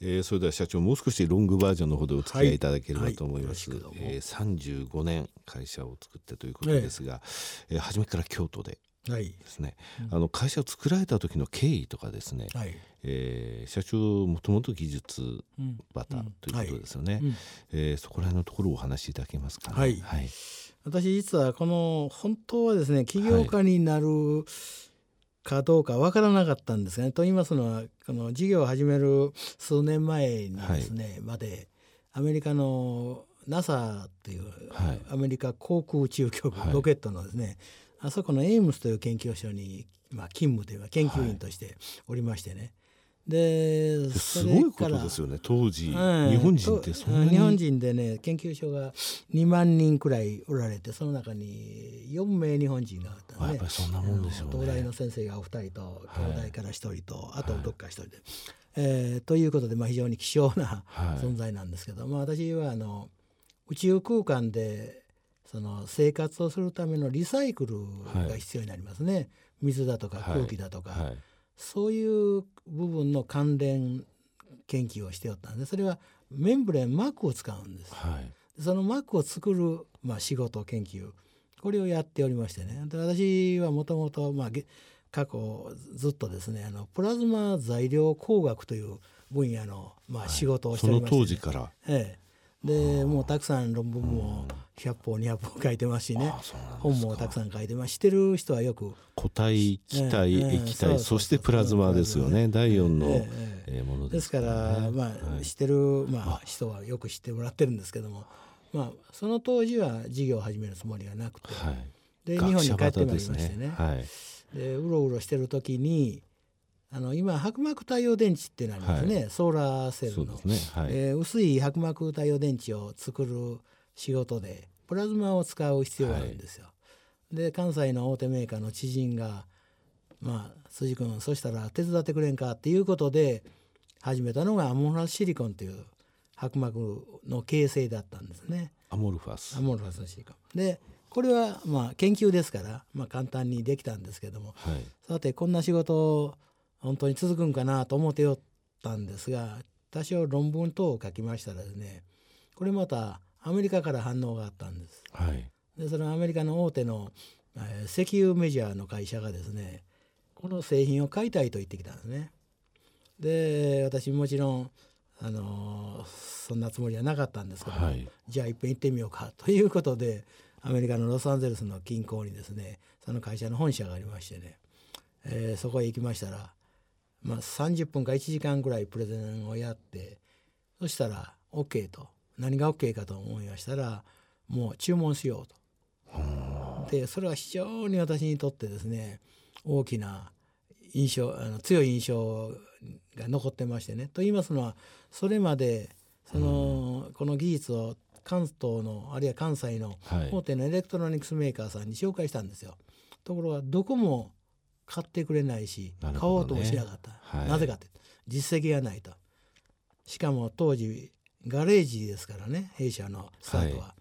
えー、それでは社長もう少しロングバージョンのほどお付き合いい。ただければと思います、はいはい、えー、35年会社を作ってということですが、えー、初めから京都でですね、はい。うん、あの会社を作られた時の経緯とかですね、はい、えー、社長もともと技術バタということですよね、うんうん、えー、そこら辺のところをお話しいただけますか？ね。はい、はい、私実はこの本当はですね起業家になる、かどうかわからなかったんですね。と言いますのはこの事業を始める数年前にですね、はい、までアメリカの NASA っていう、はい、アメリカ航空宇宙局、はい、ロケットのですねあそこのエイムスという研究所に、まあ、勤務というか研究員としておりましてね、ですごいことですよね。当時、うん、日本人ってそんなに。日本人でね研究所が2万人くらいおられてその中に4名日本人があったねやっぱりそんなもんでしょうね。東大の先生がお二人と東大から1人と、はい、あとどっか1人で、はい、えー、ということで、まあ、非常に希少な存在なんですけど、はい、まあ、私はあの宇宙空間でその生活をするためのリサイクルが必要になりますね、水だとか空気だとか。そういう部分の関連研究をしておったんでそれはメンブレン膜を使うんです、はい、その膜を作る、まあ、仕事研究これをやっておりましてね。で私はもともと過去ずっとですねあのプラズマ材料工学という分野の、まあ、仕事をしておりまして、ね。はい、その当時から、ええ、でもうたくさん論文も100本200本書いてますしね。本もたくさん書いてます。してる人はよく。固体気体、え液体そしてプラズマですよね。第4の、えものですから、まあ、知ってる、まあ、人はよく知ってもらってるんですけども、まあ、その当時は事業を始めるつもりがなくて、で日本に帰ってまいりましてね、でうろうろしてる時にあの今薄膜太陽電池っていうのありますね、はい、ソーラーセルの、ね。はい、えー、薄い薄膜太陽電池を作る仕事でプラズマを使う必要があるんですよ。はい、で関西の大手メーカーの知人が「まあ辻君そしたら手伝ってくれんか」っていうことで始めたのがアモルファスシリコンという薄膜の形成だったんですね。アモルファス。アモルファスシリコン。でこれはまあ研究ですから、まあ、簡単にできたんですけども、はい、さてこんな仕事を本当に続くんかなと思っておったんですが多少論文等を書きましたらですねこれまたアメリカから反応があったんです。はい、でそのアメリカの大手の、えー、石油メジャーの会社がですねこの製品を買いたいと言ってきたんですね。で私もちろんあのー、そんなつもりはなかったんですけど、はい、じゃあいっぺん行ってみようかということでアメリカのロサンゼルスの近郊にですねその会社の本社がありましてね、えー、そこへ行きましたらまあ、30分か1時間ぐらいプレゼンをやってそしたら OK と何が OK かと思いましたらもう注文しようと。でそれは非常に私にとってですね大きな印象あの強い印象が残ってましてね。と言いますのはそれまでそのこの技術を関東のあるいは関西の大手のエレクトロニクスメーカーさんに紹介したんですよ。ところがどこも買ってくれないし、ね、買おうともしなかった、はい、なぜかって実績がないと。しかも当時ガレージですからね弊社のスタートは、は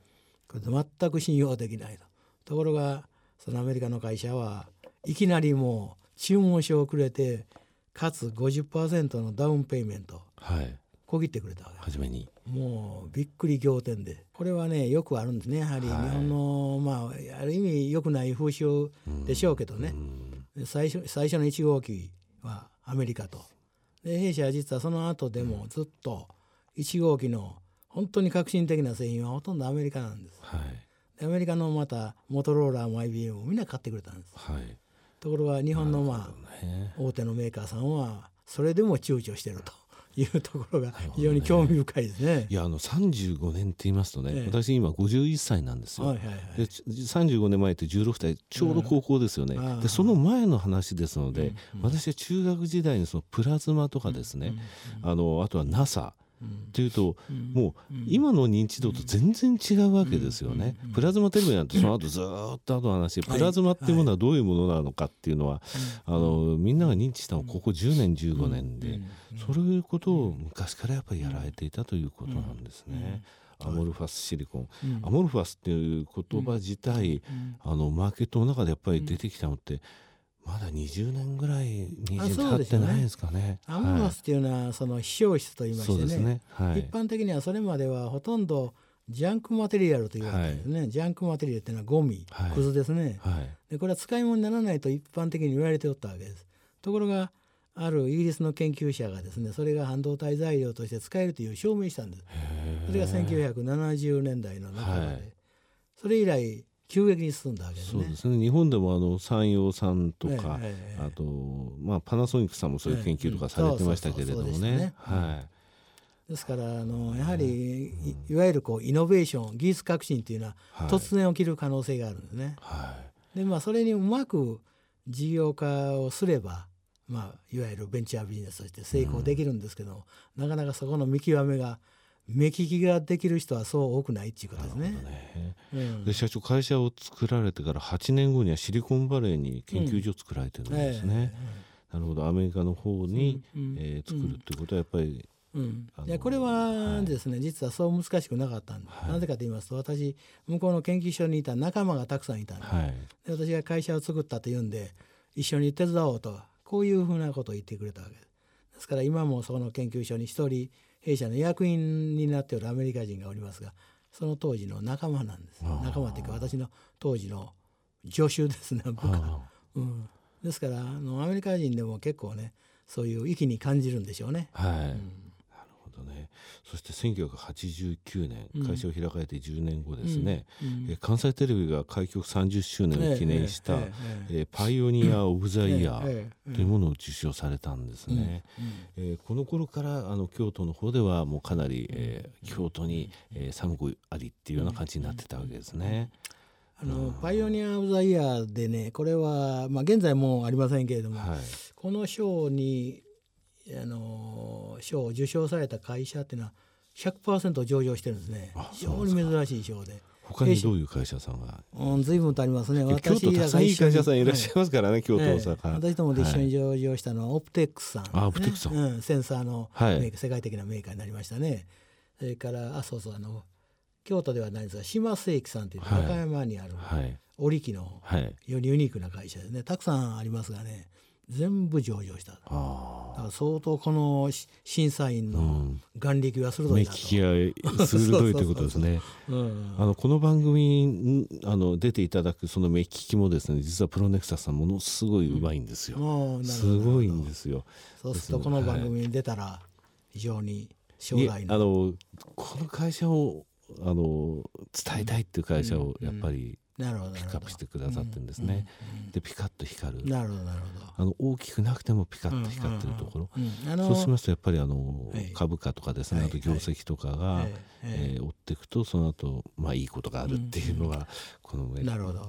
い、これ全く信用できないと。ところがそのアメリカの会社はいきなりもう注文書をくれてかつ50%のダウンペイメント、はい、小切ってくれたわけ。初めに。もうびっくり仰天で。これはねよくあるんですね。やはり日本の、はい、まあある意味良くない風習でしょうけどね、最初最初の1号機はアメリカとで弊社は実はその後でもずっと1号機の本当に革新的な製品はほとんどアメリカなんです。はい、アメリカのまたモトローラーも IBM もみんな買ってくれたんです。はい、ところが日本のまあ、ね、大手のメーカーさんはそれでも躊躇してると。いうところが非常に興味深いですね。ねいやあの35年って言いますとね、ええ、私今51歳なんですよ。はいはいはい、で35年前って16歳ちょうど高校ですよね。うん、でその前の話ですので、うんうん、私は中学時代にそのプラズマとかですね、あのあとは NASA っていうと、もう今の認知度と全然違うわけですよね。プラズマテレビなんてその後ずっと後話プラズマっていうものはどういうものなのかっていうのは、あのみんなが認知したのはここ10年15年で、そういうことを昔からやっぱりやられていたということなんですね。アモルファスシリコン、アモルファスっていう言葉自体、あのマーケットの中でやっぱり出てきたのって、まだ20年ぐらいに経ってないですかね。アマノスっていうのはその非消室と言いましてね、ね。はい、一般的にはそれまではほとんどジャンクマテリアルと言われてるんですね、はい、ジャンクマテリアルっていうのはゴミ、はい、クズですね、はい、でこれは使い物にならないと一般的に言われておったわけです。ところがあるイギリスの研究者がですねそれが半導体材料として使えるという証明したんです。それが1970年代の中で、それ以来急激に進んだわけですね。そうですね。日本でもあの山陽さんとか、えー、あと、まあ、パナソニックさんもそういう研究とかされてましたけれどもね。ですからあのやはり、いわゆるこうイノベーション技術革新というのは突然起きる可能性があるんですね。はい、でまあそれにうまく事業化をすれば、まあ、いわゆるベンチャービジネスとして成功できるんですけど、うん、なかなかそこの見極めが目利きができる人はそう多くないっていうことですね。ね。うん、で社長会社を作られてから8年後にはシリコンバレーに研究所を作られてるんですね。うん、なるほど。アメリカの方に、うん、えー、作るっていうことはやっぱり、うん、いやこれはですね、はい、実はそう難しくなかったんで、はい、なぜかと言いますと私向こうの研究所にいた仲間がたくさんいたんではい、で私が会社を作ったというんで一緒に手伝おうとこういうふうなことを言ってくれたわけです。ですから今もその研究所に一人弊社の役員になっておるアメリカ人がおりますがその当時の仲間なんです。仲間っていうか私の当時の助手ですね部下、うん、ですからあのアメリカ人でも結構ねそういう域に感じるんでしょうね。はい、うんどね。そして1989年会社を開かれて10年後ですね、うん、関西テレビが開局30周年を記念した、えええパイオニア・オブ・ザ・イヤーというものを受賞されたんですね、えこの頃からあの京都の方ではもうかなり、え京都に、え寒くありっていうような感じになってたわけですね。あのパイオニア・オブ・ザ・イヤーでねこれは、まあ、現在もうありませんけれども、はい、この賞にあの賞を受賞された会社っていうのは100%上場してるんですね。非常に珍しい賞で。他にどういう会社さんが、うん、随分とありますね。私京都たくさんいい会社さんいらっしゃいますからね、はい、京都大阪、私どもで一緒に上場したのはオプテックスさん、ね、あオプテックスさん、うん、センサーのメーカー、はい、世界的なメーカーになりましたね。それからあそうそうあの京都ではないですが島世紀さんという和歌山にある織機のよりユニークな会社ですね。たくさんありますがね。全部上場した。だから相当この審査員の眼力は鋭いなと、うん、目利きが鋭いということですね。あのこの番組あの出ていただくその目利きもですね実はプロネクサスさんものすごいうまいんですよ、うん、すごいんですよ。そうするとこの番組に出たら非常に将来の,、あのこの会社をあの伝えたいっていう会社をやっぱり、ピックアップしてくださってるんですね。でピカッと光る。なるほどなるほど。あの大きくなくてもピカッと光ってるところ、そうしますとやっぱりあの、株価とかですね、あと業績とかが、え追っていくとその後まあいいことがあるっていうのが、この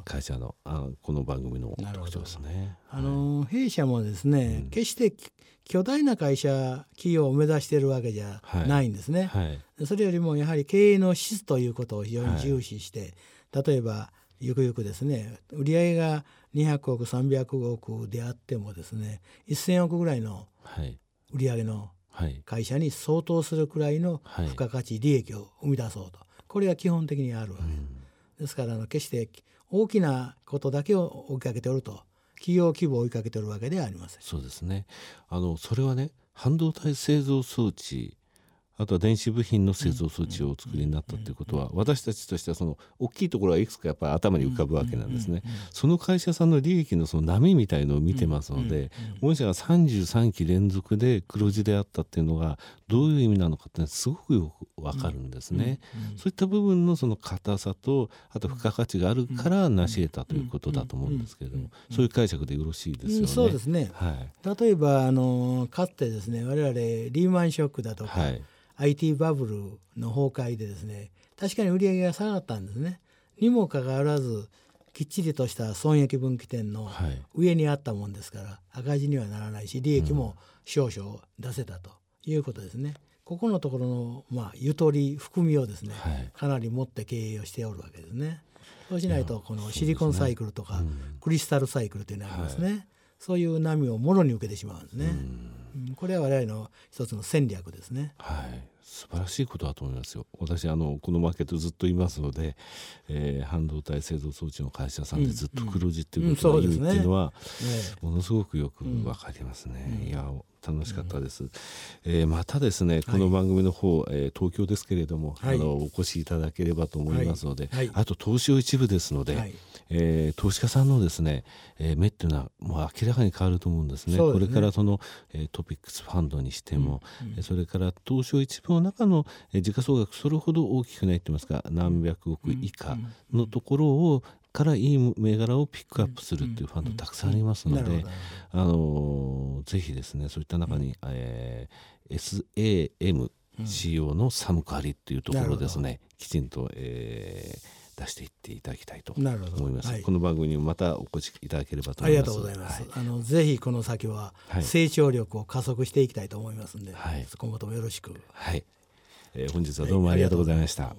会社のあこの番組の特徴ですね。あの弊社もですね、決して巨大な会社企業を目指しているわけじゃないんですね、はいはい、それよりもやはり経営の質ということを非常に重視して、はい、例えばゆくゆくですね売上が200億300億であってもですね1,000億ぐらいの売上の会社に相当するくらいの付加価値利益を生み出そうと。これが基本的にあるわけ。です。ですからあの決して大きなことだけを追いかけておると企業規模を追いかけておるわけではありません。そうですね。あのそれはね半導体製造装置あとは電子部品の製造装置をお作りになったということは私たちとしてはその大きいところはいくつかやっぱり頭に浮かぶわけなんですね。その会社さんの利益のその波みたいのを見てますので御社が33期連続で黒字であったっていうのがどういう意味なのかってすごくよくわかるんですね。そういった部分のその硬さとあと付加価値があるから成し得たということだと思うんですけれどもそういう解釈でよろしいですよね。そうですね、はい、例えばあのかつてですね我々リーマンショックだとか、はい。IT バブルの崩壊でですね確かに売り上げが下がったんですね。にもかかわらずきっちりとした損益分岐点の上にあったもんですから、赤字にはならないし利益も少々出せたということですね。ここのところの、まあ、ゆとり含みをですね、はい、かなり持って経営をしておるわけですね。そうしないとこのシリコンサイクルとか、クリスタルサイクルというのがありますね、はい、そういう波をもろに受けてしまうんですね。うんこれは我々の一つの戦略ですね。はい素晴らしいことだと思いますよ。私あのこのマーケットずっといますので、えー、半導体製造装置の会社さんでずっと黒字っていうことの意味っていうのは、ものすごくよくわかりますね。いや楽しかったです、うん、えー、またですねこの番組の方、はい、えー、東京ですけれども、はい、あのお越しいただければと思いますので、はい、あと投資を一部ですので、はい、えー、投資家さんのですね、えー、目っていうのはもう明らかに変わると思うんですね。すね。これからその、えー、トピックスファンドにしても、うん。うん、それから東証一部の中の、えー、時価総額それほど大きくないって言いますか何百億以下のところをからいい銘柄をピックアップするっていうファンドたくさんありますので、あのぜひですねそういった中に、えー、SAM 仕様のサムカリっていうところですね、きちんと、えー、出していっていただきたいと思います、はい、この番組にまたお越しいただければと思います。ありがとうございます、はい、あのぜひこの先は成長力を加速していきたいと思いますんで、はい、今後ともよろしく。はい、えー、本日はどうもありがとうございました、